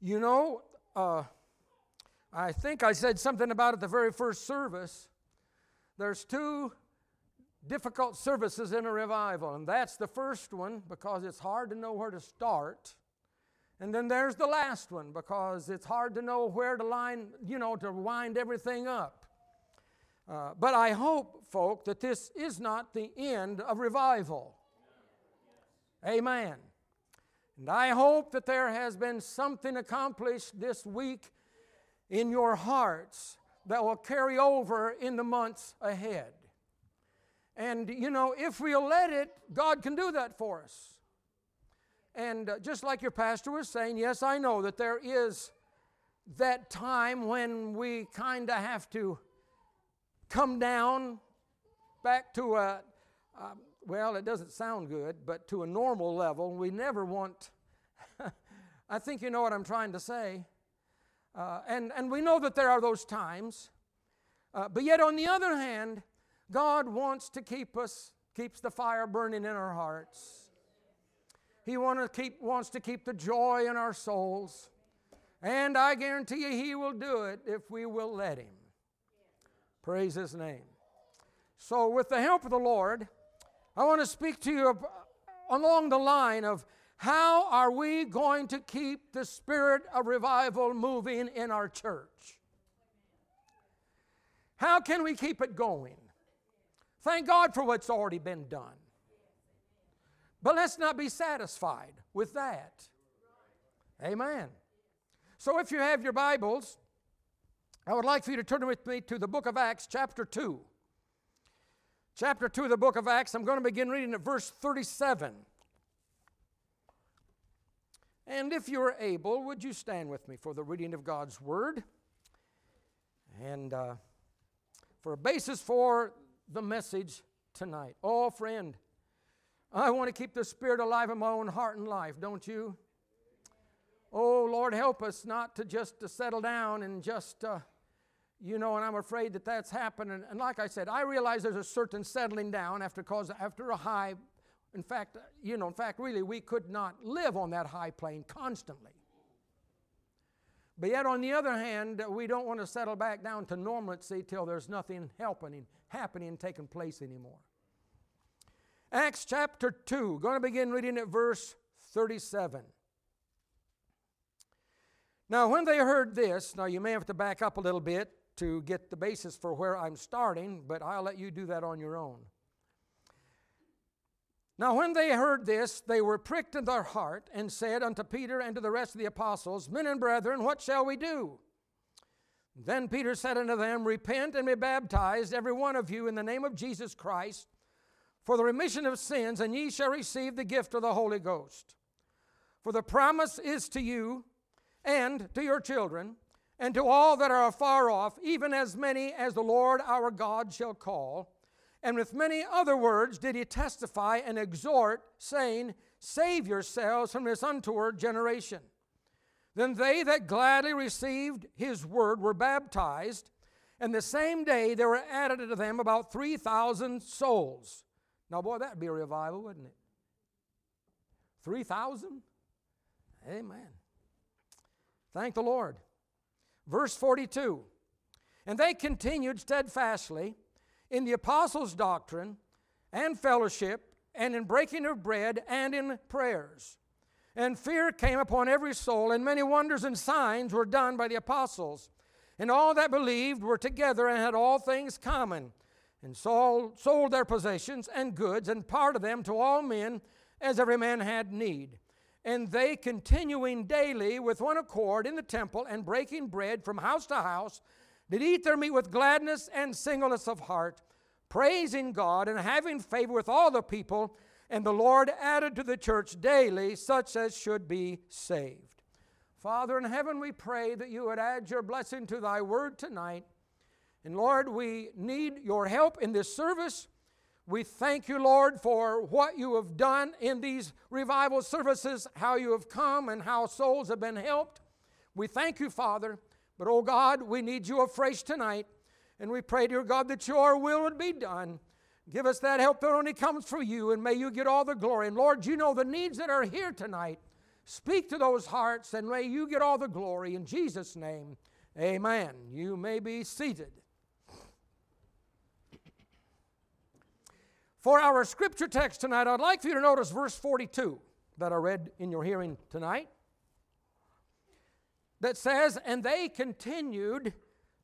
You know, uh, I think I said something about it the very first service. There's two difficult services in a revival, and that's the first one because it's hard to know where to start. And then there's the last one because it's hard to know where to line, you know, to wind everything up. Uh, but I hope, folk, that this is not the end of revival. Amen. And I hope that there has been something accomplished this week in your hearts that will carry over in the months ahead. And you know, if we'll let it, God can do that for us. And uh, just like your pastor was saying, yes, I know that there is that time when we kind of have to come down back to a, um, well, it doesn't sound good, but to a normal level. We never want, I think you know what I'm trying to say. Uh, and, and we know that there are those times. Uh, but yet, on the other hand, God wants to keep us, keeps the fire burning in our hearts. He want to keep, wants to keep the joy in our souls. And I guarantee you, He will do it if we will let Him. Praise His name. So, with the help of the Lord, I want to speak to you along the line of how are we going to keep the spirit of revival moving in our church? How can we keep it going? Thank God for what's already been done. But let's not be satisfied with that. Amen. So if you have your Bibles, I would like for you to turn with me to the book of Acts, chapter 2. Chapter 2 of the book of Acts, I'm going to begin reading at verse 37. And if you're able, would you stand with me for the reading of God's Word? And uh, for a basis for the message tonight. Oh, friend, I want to keep the Spirit alive in my own heart and life, don't you? Oh, Lord, help us not to just to settle down and just, uh, you know, and I'm afraid that that's happening. And like I said, I realize there's a certain settling down after, cause, after a high. In fact, you know, in fact, really, we could not live on that high plane constantly. But yet, on the other hand, we don't want to settle back down to normalcy till there's nothing helping, happening, taking place anymore. Acts chapter 2, going to begin reading at verse 37. Now, when they heard this, now you may have to back up a little bit to get the basis for where I'm starting, but I'll let you do that on your own. Now, when they heard this, they were pricked in their heart and said unto Peter and to the rest of the apostles, Men and brethren, what shall we do? Then Peter said unto them, Repent and be baptized, every one of you, in the name of Jesus Christ for the remission of sins, and ye shall receive the gift of the Holy Ghost. For the promise is to you and to your children, and to all that are afar off, even as many as the Lord our God shall call. And with many other words did he testify and exhort, saying, Save yourselves from this untoward generation. Then they that gladly received his word were baptized, and the same day there were added to them about 3,000 souls. Now, boy, that'd be a revival, wouldn't it? 3,000? Amen. Thank the Lord. Verse 42 And they continued steadfastly in the apostles' doctrine and fellowship, and in breaking of bread, and in prayers. And fear came upon every soul, and many wonders and signs were done by the apostles. And all that believed were together and had all things common and sold, sold their possessions and goods and parted them to all men as every man had need. And they, continuing daily with one accord in the temple and breaking bread from house to house, did eat their meat with gladness and singleness of heart, praising God and having favor with all the people. And the Lord added to the church daily such as should be saved. Father in heaven, we pray that you would add your blessing to thy word tonight. And Lord, we need your help in this service. We thank you, Lord, for what you have done in these revival services, how you have come and how souls have been helped. We thank you, Father. But, oh God, we need you afresh tonight. And we pray, dear God, that your will would be done. Give us that help that only comes from you, and may you get all the glory. And Lord, you know the needs that are here tonight. speak to those hearts, and may you get all the glory in Jesus' name. Amen. You may be seated. For our scripture text tonight, I'd like for you to notice verse 42 that I read in your hearing tonight that says, And they continued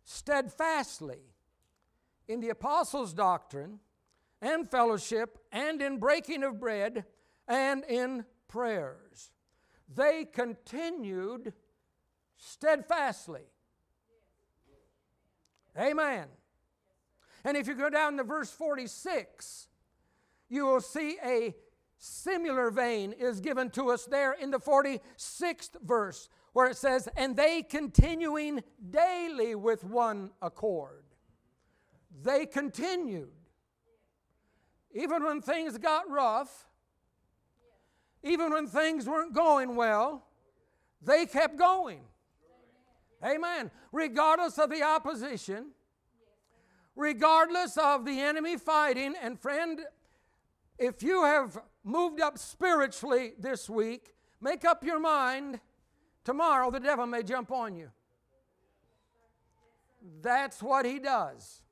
steadfastly in the apostles' doctrine and fellowship and in breaking of bread and in prayers. They continued steadfastly. Amen. And if you go down to verse 46, you will see a similar vein is given to us there in the 46th verse where it says, And they continuing daily with one accord. They continued. Even when things got rough, even when things weren't going well, they kept going. Amen. Regardless of the opposition, regardless of the enemy fighting, and friend, if you have moved up spiritually this week, make up your mind tomorrow the devil may jump on you. That's what he does.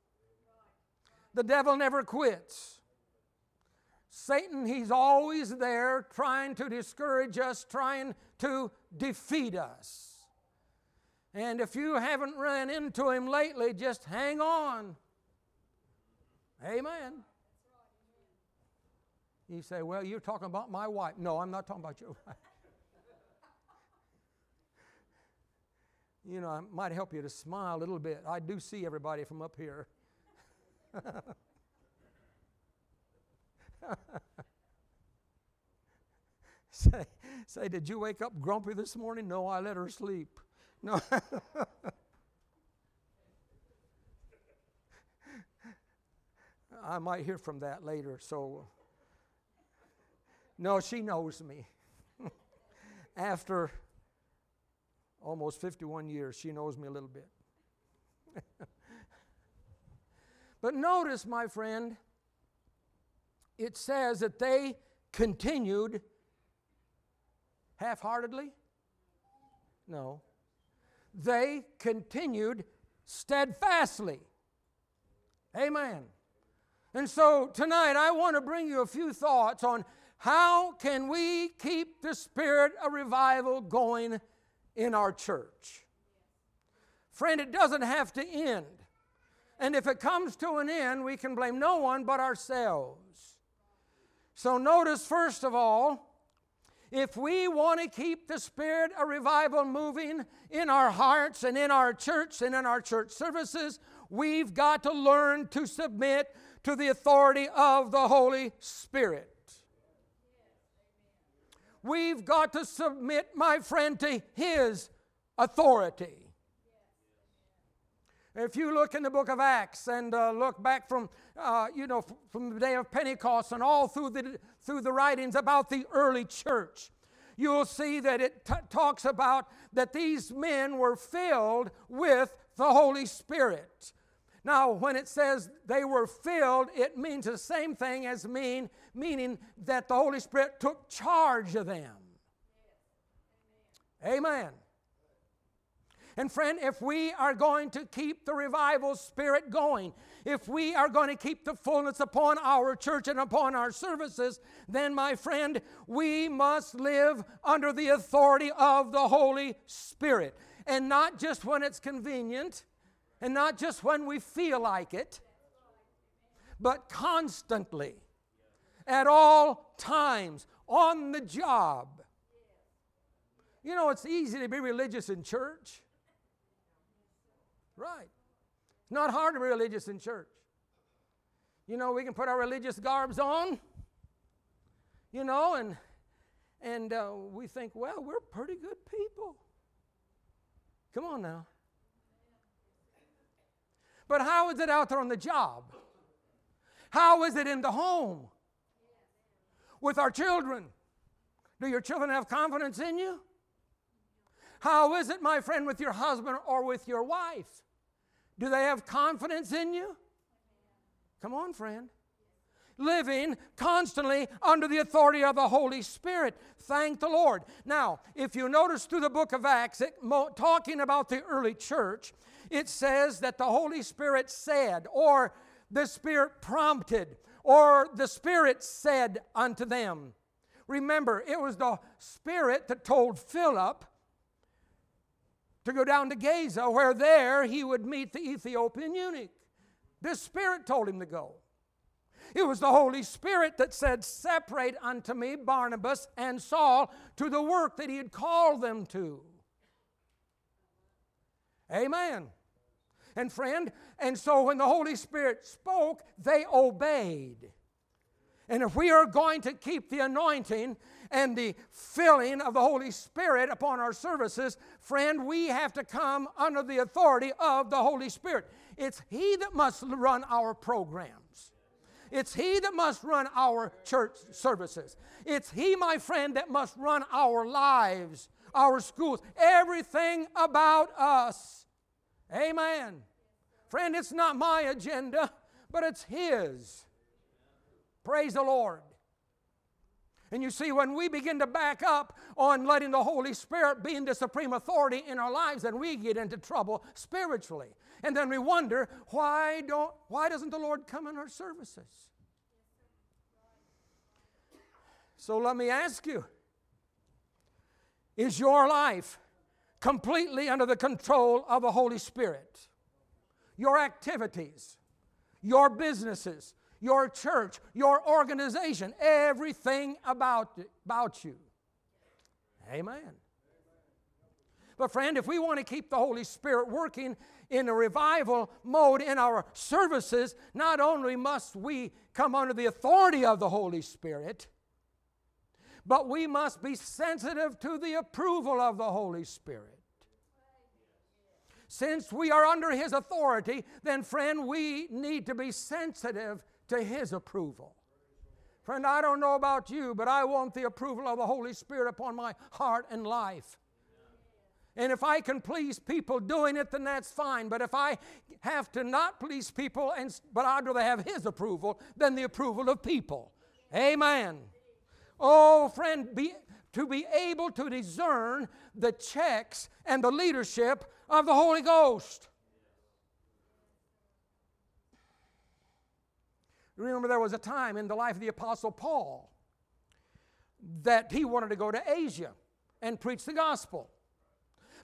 The devil never quits. Satan, he's always there trying to discourage us, trying to defeat us. And if you haven't run into him lately, just hang on. Amen. You say, Well, you're talking about my wife. No, I'm not talking about your wife. you know, I might help you to smile a little bit. I do see everybody from up here. say, say, did you wake up grumpy this morning? No, I let her sleep. No. I might hear from that later, so. No, she knows me. After almost 51 years, she knows me a little bit. but notice, my friend, it says that they continued half heartedly? No. They continued steadfastly. Amen. And so tonight I want to bring you a few thoughts on how can we keep the spirit of revival going in our church. Friend, it doesn't have to end. And if it comes to an end, we can blame no one but ourselves. So notice, first of all, if we want to keep the spirit of revival moving in our hearts and in our church and in our church services, we've got to learn to submit to the authority of the Holy Spirit. We've got to submit, my friend, to His authority. If you look in the book of Acts and uh, look back from, uh, you know, from the day of Pentecost and all through the, through the writings about the early church, you will see that it t- talks about that these men were filled with the Holy Spirit. Now, when it says they were filled, it means the same thing as mean, meaning that the Holy Spirit took charge of them. Amen. And friend, if we are going to keep the revival spirit going, if we are going to keep the fullness upon our church and upon our services, then, my friend, we must live under the authority of the Holy Spirit. And not just when it's convenient, and not just when we feel like it, but constantly, at all times, on the job. You know, it's easy to be religious in church. Right. It's not hard to be religious in church. You know, we can put our religious garbs on, you know, and and uh, we think, well, we're pretty good people. Come on now. But how is it out there on the job? How is it in the home? With our children? Do your children have confidence in you? How is it, my friend, with your husband or with your wife? Do they have confidence in you? Come on, friend. Living constantly under the authority of the Holy Spirit. Thank the Lord. Now, if you notice through the book of Acts, it, talking about the early church, it says that the Holy Spirit said, or the Spirit prompted, or the Spirit said unto them. Remember, it was the Spirit that told Philip to go down to Gaza, where there he would meet the Ethiopian eunuch. The Spirit told him to go. It was the Holy Spirit that said, Separate unto me Barnabas and Saul to the work that he had called them to. Amen. And friend, and so when the Holy Spirit spoke, they obeyed. And if we are going to keep the anointing and the filling of the Holy Spirit upon our services, friend, we have to come under the authority of the Holy Spirit. It's He that must run our programs. It's He that must run our church services. It's He, my friend, that must run our lives, our schools, everything about us. Amen. Friend, it's not my agenda, but it's His. Praise the Lord. And you see, when we begin to back up on letting the Holy Spirit being the supreme authority in our lives, then we get into trouble spiritually. And then we wonder, why, don't, why doesn't the Lord come in our services? So let me ask you Is your life completely under the control of the Holy Spirit? Your activities, your businesses, your church, your organization, everything about, about you. Amen. But, friend, if we want to keep the Holy Spirit working in a revival mode in our services, not only must we come under the authority of the Holy Spirit, but we must be sensitive to the approval of the Holy Spirit. Since we are under His authority, then, friend, we need to be sensitive to His approval. Friend, I don't know about you, but I want the approval of the Holy Spirit upon my heart and life. And if I can please people doing it, then that's fine. But if I have to not please people, and, but I'd rather have His approval than the approval of people. Amen. Oh, friend, be, to be able to discern the checks and the leadership of the Holy Ghost. Remember, there was a time in the life of the Apostle Paul that he wanted to go to Asia and preach the gospel.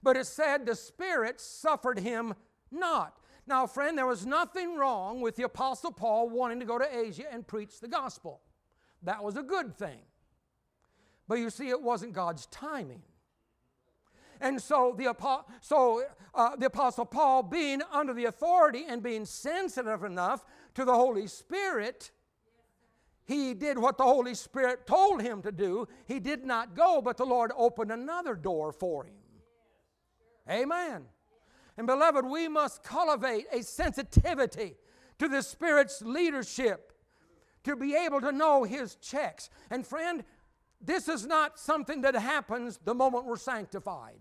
But it said the Spirit suffered him not. Now, friend, there was nothing wrong with the Apostle Paul wanting to go to Asia and preach the gospel. That was a good thing. But you see, it wasn't God's timing. And so the, so, uh, the Apostle Paul, being under the authority and being sensitive enough to the Holy Spirit, he did what the Holy Spirit told him to do. He did not go, but the Lord opened another door for him. Amen. And beloved, we must cultivate a sensitivity to the Spirit's leadership to be able to know His checks. And friend, this is not something that happens the moment we're sanctified,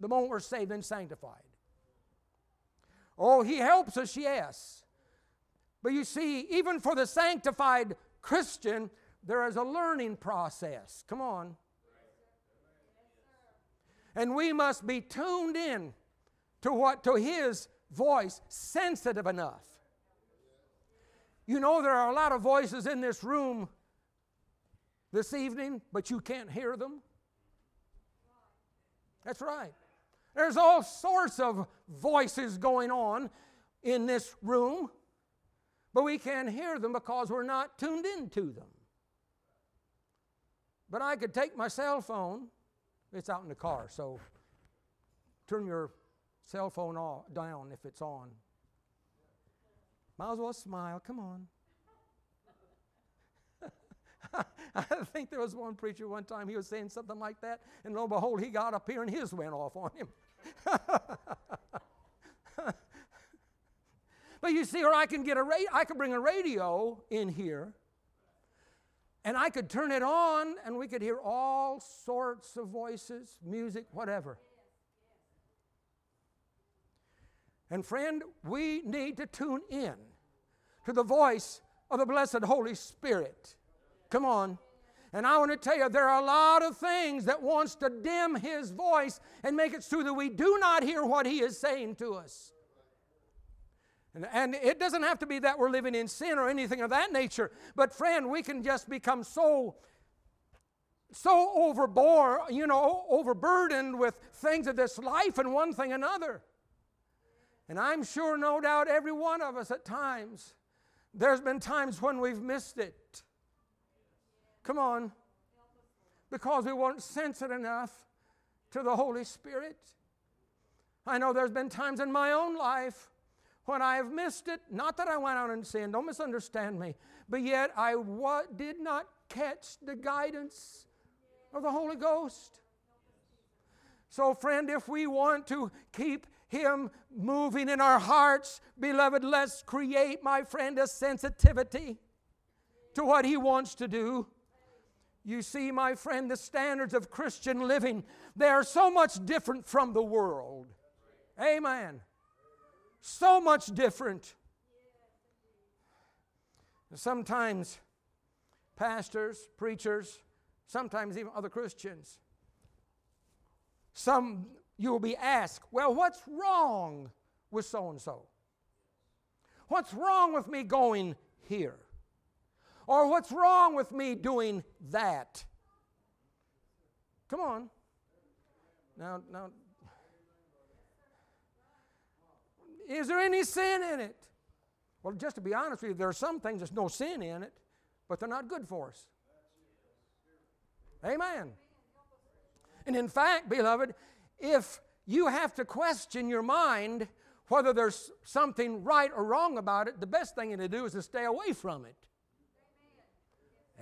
the moment we're saved and sanctified. Oh, He helps us, yes. But you see, even for the sanctified Christian, there is a learning process. Come on. And we must be tuned in to what to his voice, sensitive enough. You know there are a lot of voices in this room this evening, but you can't hear them. That's right. There's all sorts of voices going on in this room, but we can't hear them because we're not tuned into them. But I could take my cell phone it's out in the car, so turn your cell phone off, down if it's on. Might as well smile. Come on. I think there was one preacher one time, he was saying something like that, and lo and behold, he got up here and his went off on him. but you see, or I can get a radio, I can bring a radio in here and I could turn it on and we could hear all sorts of voices, music, whatever. And friend, we need to tune in to the voice of the blessed Holy Spirit. Come on. And I want to tell you, there are a lot of things that wants to dim his voice and make it so that we do not hear what he is saying to us. And, and it doesn't have to be that we're living in sin or anything of that nature. But friend, we can just become so so overbore, you know, overburdened with things of this life and one thing another. And I'm sure, no doubt, every one of us at times, there's been times when we've missed it. Come on. Because we weren't sensitive enough to the Holy Spirit. I know there's been times in my own life when I have missed it. Not that I went out and sinned, don't misunderstand me, but yet I wa- did not catch the guidance of the Holy Ghost. So, friend, if we want to keep Him moving in our hearts, beloved, let's create, my friend, a sensitivity to what He wants to do. You see, my friend, the standards of Christian living, they are so much different from the world. Amen. So much different. Sometimes pastors, preachers, sometimes even other Christians, some you will be asked, Well, what's wrong with so and so? What's wrong with me going here? Or what's wrong with me doing that? Come on. Now, now, is there any sin in it? Well, just to be honest with you, there are some things there's no sin in it, but they're not good for us. Amen. And in fact, beloved, if you have to question your mind whether there's something right or wrong about it, the best thing to do is to stay away from it.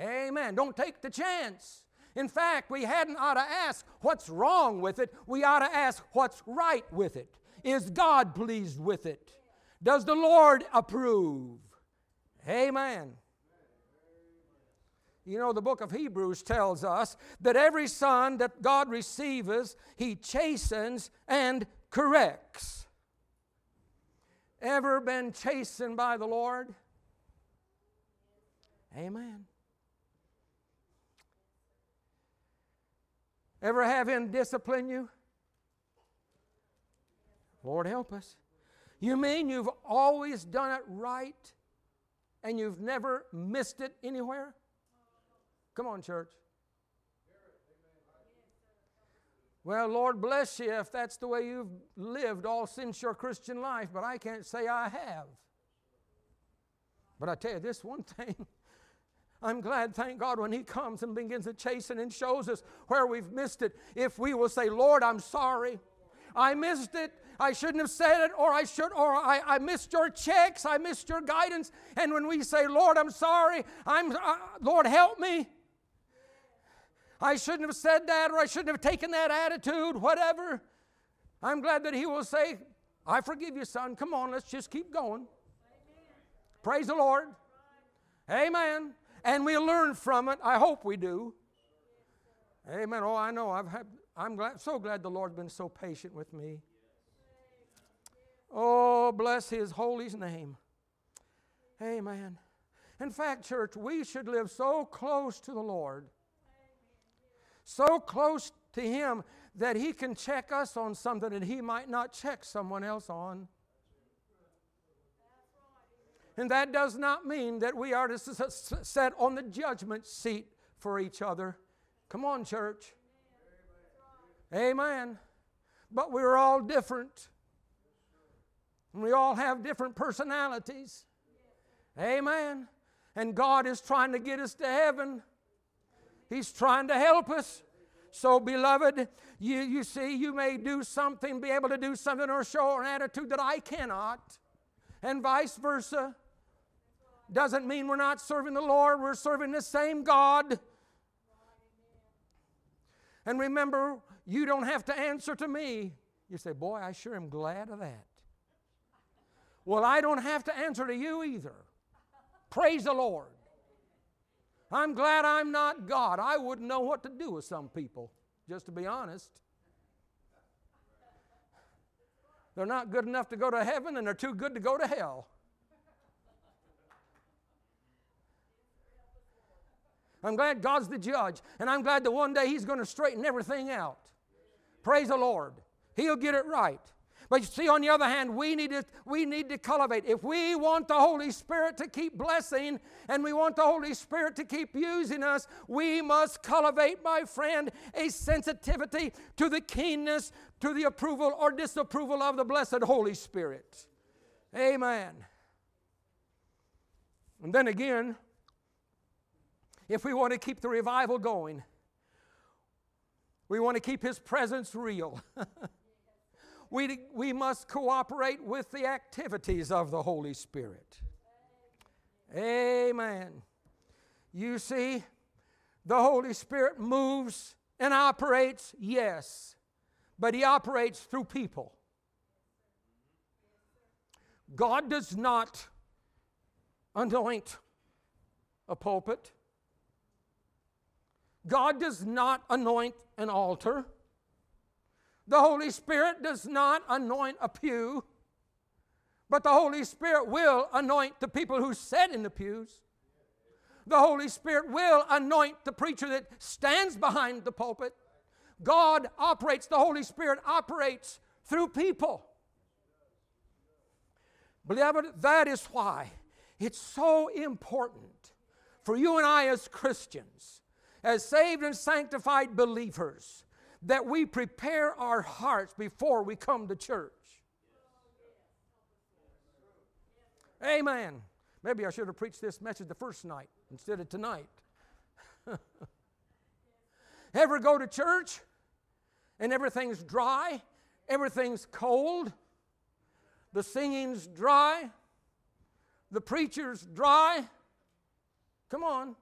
Amen. Don't take the chance. In fact, we hadn't ought to ask what's wrong with it. We ought to ask what's right with it. Is God pleased with it? Does the Lord approve? Amen. You know, the book of Hebrews tells us that every son that God receives, he chastens and corrects. Ever been chastened by the Lord? Amen. Ever have Him discipline you? Lord help us. You mean you've always done it right and you've never missed it anywhere? Come on, church. Well, Lord bless you if that's the way you've lived all since your Christian life, but I can't say I have. But I tell you this one thing I'm glad, thank God, when He comes and begins to chasten and shows us where we've missed it. If we will say, Lord, I'm sorry. I missed it. I shouldn't have said it, or I should, or I, I missed your checks. I missed your guidance. And when we say, Lord, I'm sorry. I'm, uh, Lord, help me. I shouldn't have said that, or I shouldn't have taken that attitude, whatever. I'm glad that He will say, I forgive you, son. Come on, let's just keep going. Amen. Praise the Lord. Amen and we learn from it. I hope we do. Amen. Oh, I know. I've had, I'm glad, so glad the Lord's been so patient with me. Oh, bless His holy name. Amen. In fact, church, we should live so close to the Lord, so close to Him that He can check us on something that He might not check someone else on. And that does not mean that we are to sit on the judgment seat for each other. Come on, church. Amen. But we're all different. And we all have different personalities. Amen. And God is trying to get us to heaven. He's trying to help us. So, beloved, you, you see, you may do something, be able to do something, or show an attitude that I cannot, and vice versa. Doesn't mean we're not serving the Lord, we're serving the same God. And remember, you don't have to answer to me. You say, Boy, I sure am glad of that. Well, I don't have to answer to you either. Praise the Lord. I'm glad I'm not God. I wouldn't know what to do with some people, just to be honest. They're not good enough to go to heaven, and they're too good to go to hell. I'm glad God's the judge. And I'm glad that one day He's going to straighten everything out. Praise the Lord. He'll get it right. But you see, on the other hand, we need, to, we need to cultivate. If we want the Holy Spirit to keep blessing and we want the Holy Spirit to keep using us, we must cultivate, my friend, a sensitivity to the keenness, to the approval or disapproval of the blessed Holy Spirit. Amen. And then again, if we want to keep the revival going, we want to keep His presence real. we, we must cooperate with the activities of the Holy Spirit. Amen. You see, the Holy Spirit moves and operates, yes, but He operates through people. God does not anoint a pulpit. God does not anoint an altar. The Holy Spirit does not anoint a pew, but the Holy Spirit will anoint the people who sit in the pews. The Holy Spirit will anoint the preacher that stands behind the pulpit. God operates, the Holy Spirit operates through people. Beloved, that is why it's so important for you and I as Christians, as saved and sanctified believers, that we prepare our hearts before we come to church. Amen. Maybe I should have preached this message the first night instead of tonight. Ever go to church and everything's dry, everything's cold, the singing's dry, the preacher's dry? Come on.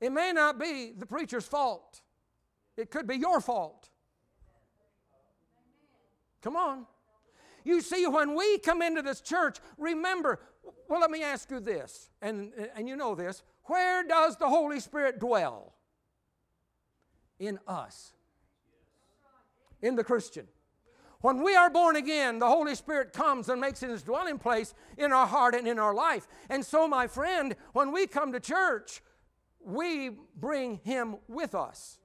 It may not be the preacher's fault, it could be your fault. Come on. You see, when we come into this church, remember, well, let me ask you this, and, and you know this where does the Holy Spirit dwell? In us, in the Christian. When we are born again, the Holy Spirit comes and makes his dwelling place in our heart and in our life. And so, my friend, when we come to church, we bring him with us.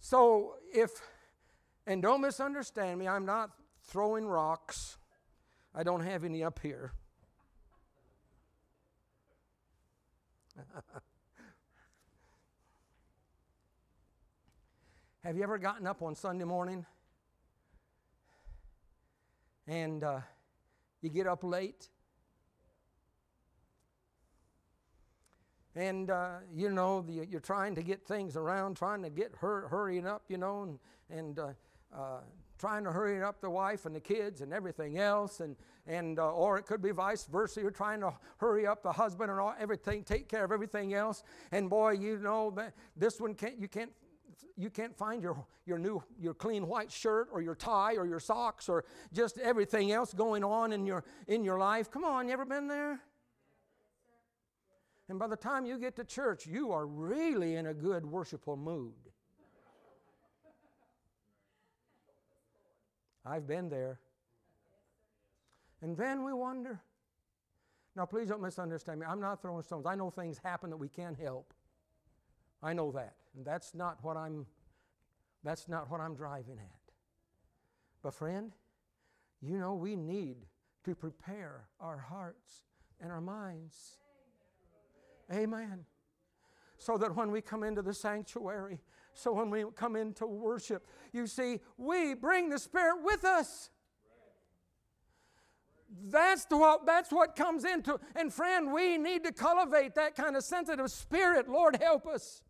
So, if, and don't misunderstand me, I'm not throwing rocks. I don't have any up here. have you ever gotten up on Sunday morning and uh, you get up late and uh, you know the, you're trying to get things around trying to get hur- hurrying up you know and, and uh, uh, trying to hurry up the wife and the kids and everything else. And, and uh, or it could be vice versa. You're trying to hurry up the husband and all, everything take care of everything else. And boy you know that this one can't you can't you can't find your, your new your clean white shirt or your tie or your socks or just everything else going on in your in your life. Come on you ever been there and by the time you get to church, you are really in a good worshipful mood. I've been there. And then we wonder. Now, please don't misunderstand me. I'm not throwing stones. I know things happen that we can't help. I know that. And that's not what I'm that's not what I'm driving at. But friend, you know we need to prepare our hearts and our minds Amen. So that when we come into the sanctuary, so when we come into worship, you see, we bring the Spirit with us. That's what, that's what comes into. And friend, we need to cultivate that kind of sensitive spirit. Lord, help us.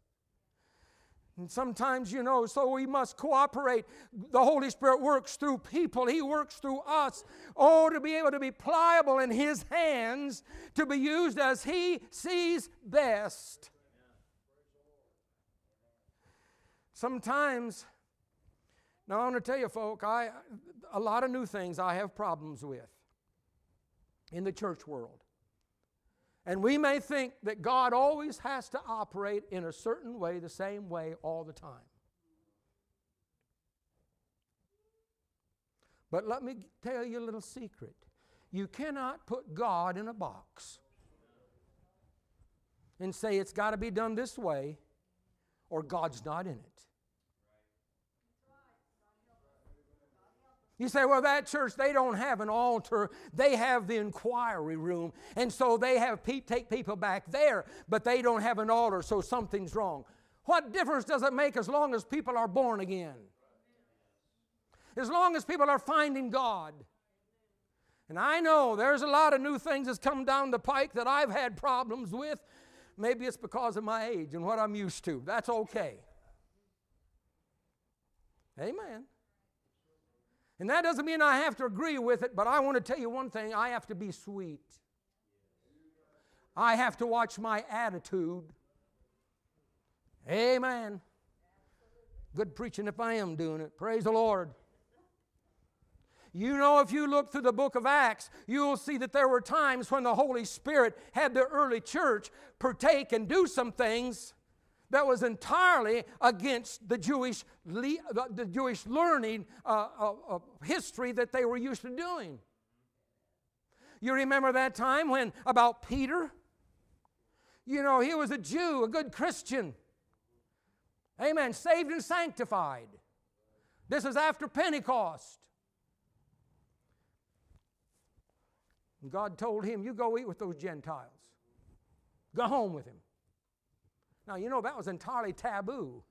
And sometimes, you know, so we must cooperate. The Holy Spirit works through people, He works through us. Oh, to be able to be pliable in His hands, to be used as He sees best. Sometimes, now I want to tell you, folk, I, a lot of new things I have problems with in the church world. And we may think that God always has to operate in a certain way, the same way, all the time. But let me tell you a little secret. You cannot put God in a box and say it's got to be done this way or God's not in it. You say, well, that church, they don't have an altar. They have the inquiry room. And so they have pe- take people back there, but they don't have an altar, so something's wrong. What difference does it make as long as people are born again? As long as people are finding God. And I know there's a lot of new things that's come down the pike that I've had problems with. Maybe it's because of my age and what I'm used to. That's okay. Amen. And that doesn't mean I have to agree with it, but I want to tell you one thing I have to be sweet. I have to watch my attitude. Amen. Good preaching if I am doing it. Praise the Lord. You know, if you look through the book of Acts, you will see that there were times when the Holy Spirit had the early church partake and do some things that was entirely against the Jewish, the Jewish learning uh, uh, uh, history that they were used to doing. You remember that time when about Peter? You know, he was a Jew, a good Christian. Amen. Saved and sanctified. This is after Pentecost. God told him, You go eat with those Gentiles. Go home with him. Now, you know, that was entirely taboo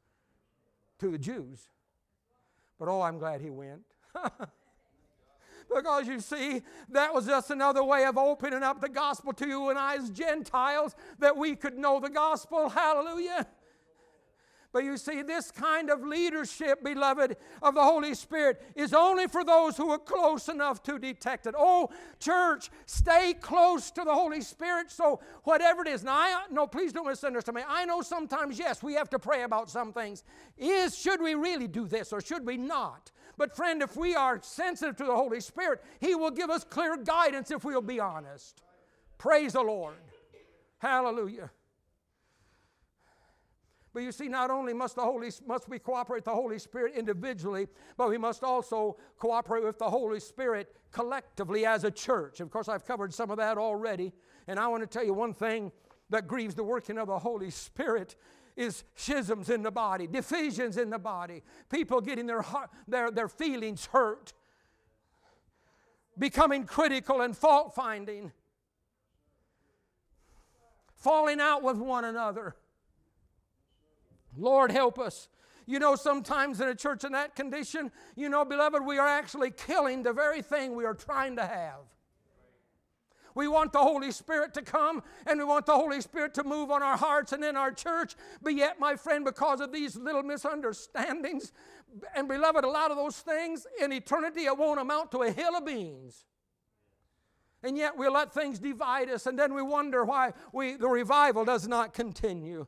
to the Jews. But oh, I'm glad he went. because you see, that was just another way of opening up the gospel to you and I as Gentiles that we could know the gospel. Hallelujah. But you see, this kind of leadership, beloved, of the Holy Spirit is only for those who are close enough to detect it. Oh, church, stay close to the Holy Spirit. So, whatever it is, now, I, no, please don't misunderstand me. I know sometimes, yes, we have to pray about some things. Is, should we really do this or should we not? But, friend, if we are sensitive to the Holy Spirit, He will give us clear guidance if we'll be honest. Praise the Lord. Hallelujah. But you see, not only must the Holy must we cooperate with the Holy Spirit individually, but we must also cooperate with the Holy Spirit collectively as a church. Of course, I've covered some of that already, and I want to tell you one thing that grieves the working of the Holy Spirit is schisms in the body, divisions in the body, people getting their, heart, their, their feelings hurt, becoming critical and fault finding, falling out with one another. Lord, help us. You know, sometimes in a church in that condition, you know, beloved, we are actually killing the very thing we are trying to have. We want the Holy Spirit to come and we want the Holy Spirit to move on our hearts and in our church. But yet, my friend, because of these little misunderstandings, and beloved, a lot of those things in eternity, it won't amount to a hill of beans. And yet we let things divide us, and then we wonder why we, the revival does not continue.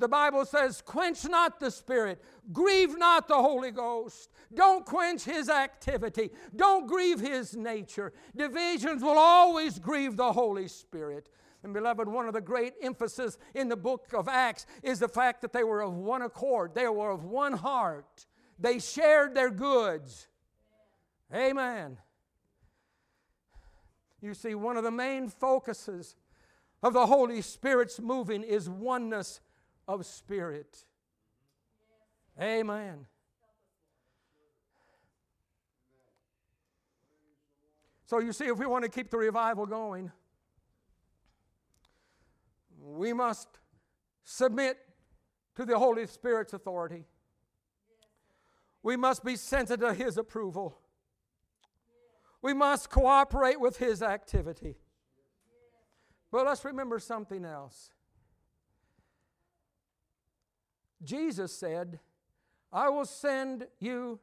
The Bible says, quench not the Spirit, grieve not the Holy Ghost. Don't quench His activity, don't grieve His nature. Divisions will always grieve the Holy Spirit. And beloved, one of the great emphasis in the book of Acts is the fact that they were of one accord, they were of one heart, they shared their goods. Amen. You see, one of the main focuses of the Holy Spirit's moving is oneness of spirit. Amen. So you see, if we want to keep the revival going, we must submit to the Holy Spirit's authority. We must be sensitive to His approval. We must cooperate with His activity. But let's remember something else. Jesus said, I will send you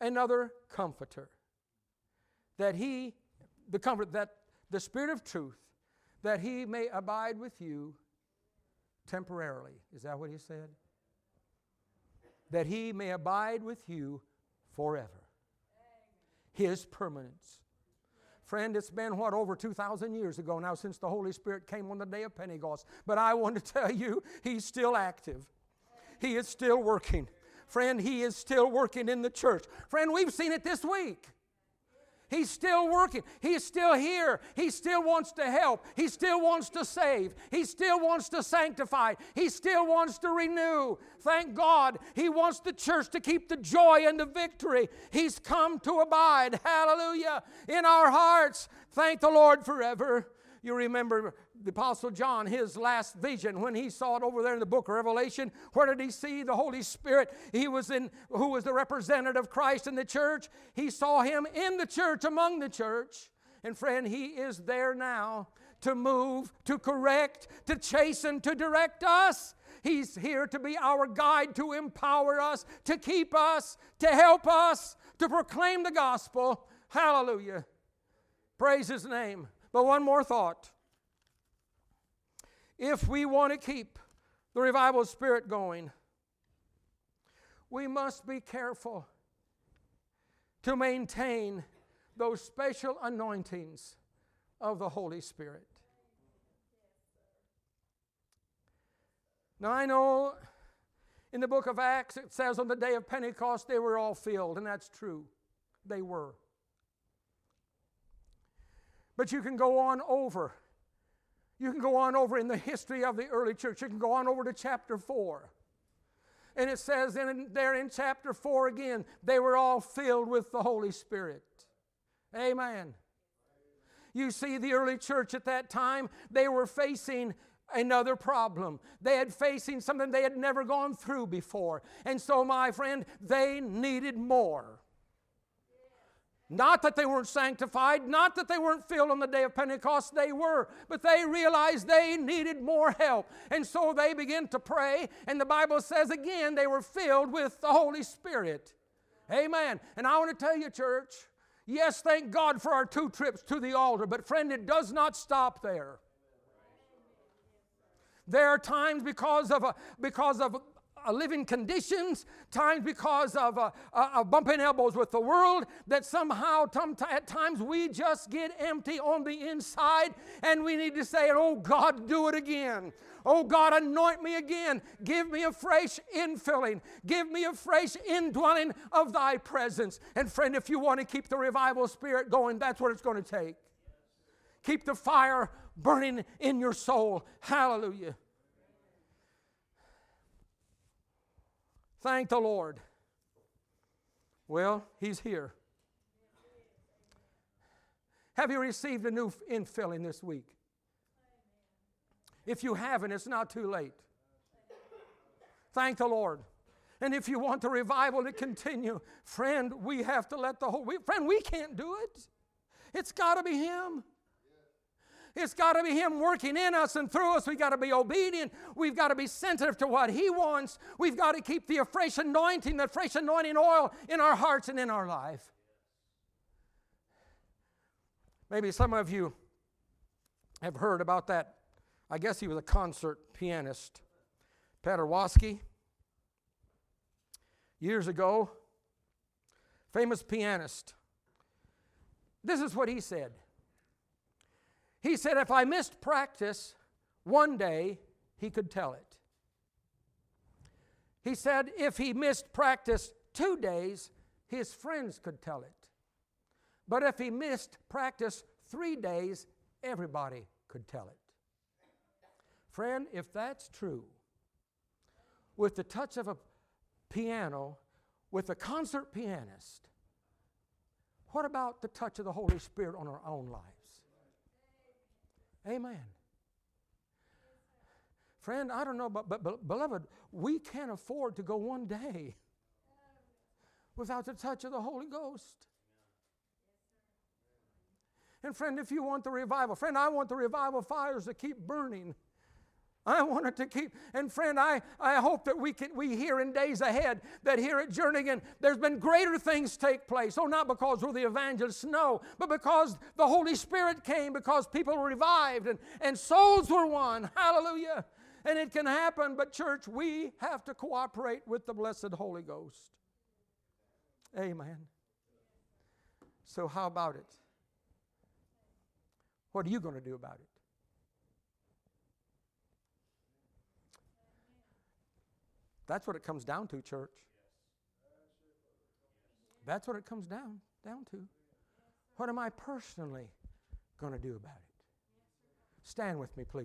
another comforter. That he, the comfort, that the Spirit of truth, that he may abide with you temporarily. Is that what he said? That he may abide with you forever. His permanence. Friend, it's been what, over 2,000 years ago now since the Holy Spirit came on the day of Pentecost. But I want to tell you, He's still active. He is still working. Friend, He is still working in the church. Friend, we've seen it this week. He's still working. He's still here. He still wants to help. He still wants to save. He still wants to sanctify. He still wants to renew. Thank God. He wants the church to keep the joy and the victory. He's come to abide. Hallelujah. In our hearts. Thank the Lord forever. You remember the Apostle John, his last vision, when he saw it over there in the book of Revelation, where did he see the Holy Spirit? He was in, who was the representative of Christ in the church. He saw him in the church, among the church. And friend, he is there now to move, to correct, to chasten, to direct us. He's here to be our guide, to empower us, to keep us, to help us, to proclaim the gospel. Hallelujah. Praise his name. But one more thought if we want to keep the revival spirit going, we must be careful to maintain those special anointings of the Holy Spirit. Now, I know in the book of Acts it says on the day of Pentecost they were all filled, and that's true. They were. But you can go on over you can go on over in the history of the early church. You can go on over to chapter 4. And it says in, there in chapter 4 again, they were all filled with the Holy Spirit. Amen. You see, the early church at that time, they were facing another problem. They had facing something they had never gone through before. And so, my friend, they needed more. Not that they weren't sanctified, not that they weren't filled on the day of Pentecost, they were, but they realized they needed more help. And so they began to pray, and the Bible says again they were filled with the Holy Spirit. Amen. And I want to tell you, church, yes, thank God for our two trips to the altar, but friend, it does not stop there. There are times because of, a, because of living conditions, times because of, uh, uh, bumping elbows with the world, that somehow at times we just get empty on the inside and we need to say, Oh God, do it again. Oh God, anoint me again. Give me a fresh infilling. Give me a fresh indwelling of thy presence. And friend, if you want to keep the revival spirit going, that's what it's going to take. Keep the fire burning in your soul. Hallelujah. Thank the Lord. Well, He's here. Have you received a new infilling this week? If you haven't, it's not too late. Thank the Lord. And if you want the revival to continue, friend, we have to let the whole we, friend, we can't do it. It's got to be Him. It's got to be Him working in us and through us. We've got to be obedient. We've got to be sensitive to what He wants. We've got to keep the fresh anointing, the fresh anointing oil in our hearts and in our life. Maybe some of you have heard about that. I guess he was a concert pianist, Paderewski. Years ago, famous pianist. This is what he said. He said if I missed practice one day, he could tell it. He said if he missed practice two days, his friends could tell it. But if he missed practice three days, everybody could tell it. Friend, if that's true, with the touch of a piano, with a concert pianist, what about the touch of the Holy Spirit on our own life? Amen. Friend, I don't know, but, but, but beloved, we can't afford to go one day without the touch of the Holy Ghost. And friend, if you want the revival, friend, I want the revival fires to keep burning. I want it to keep. And friend, I, I hope that we can we hear in days ahead that here at Jernigan there's been greater things take place. Oh, not because we're the evangelists, no, but because the Holy Spirit came, because people were revived and, and souls were won. Hallelujah. And it can happen, but church, we have to cooperate with the blessed Holy Ghost. Amen. So, how about it? What are you going to do about it? That's what it comes down to, church. That's what it comes down down to. What am I personally going to do about it? Stand with me, please.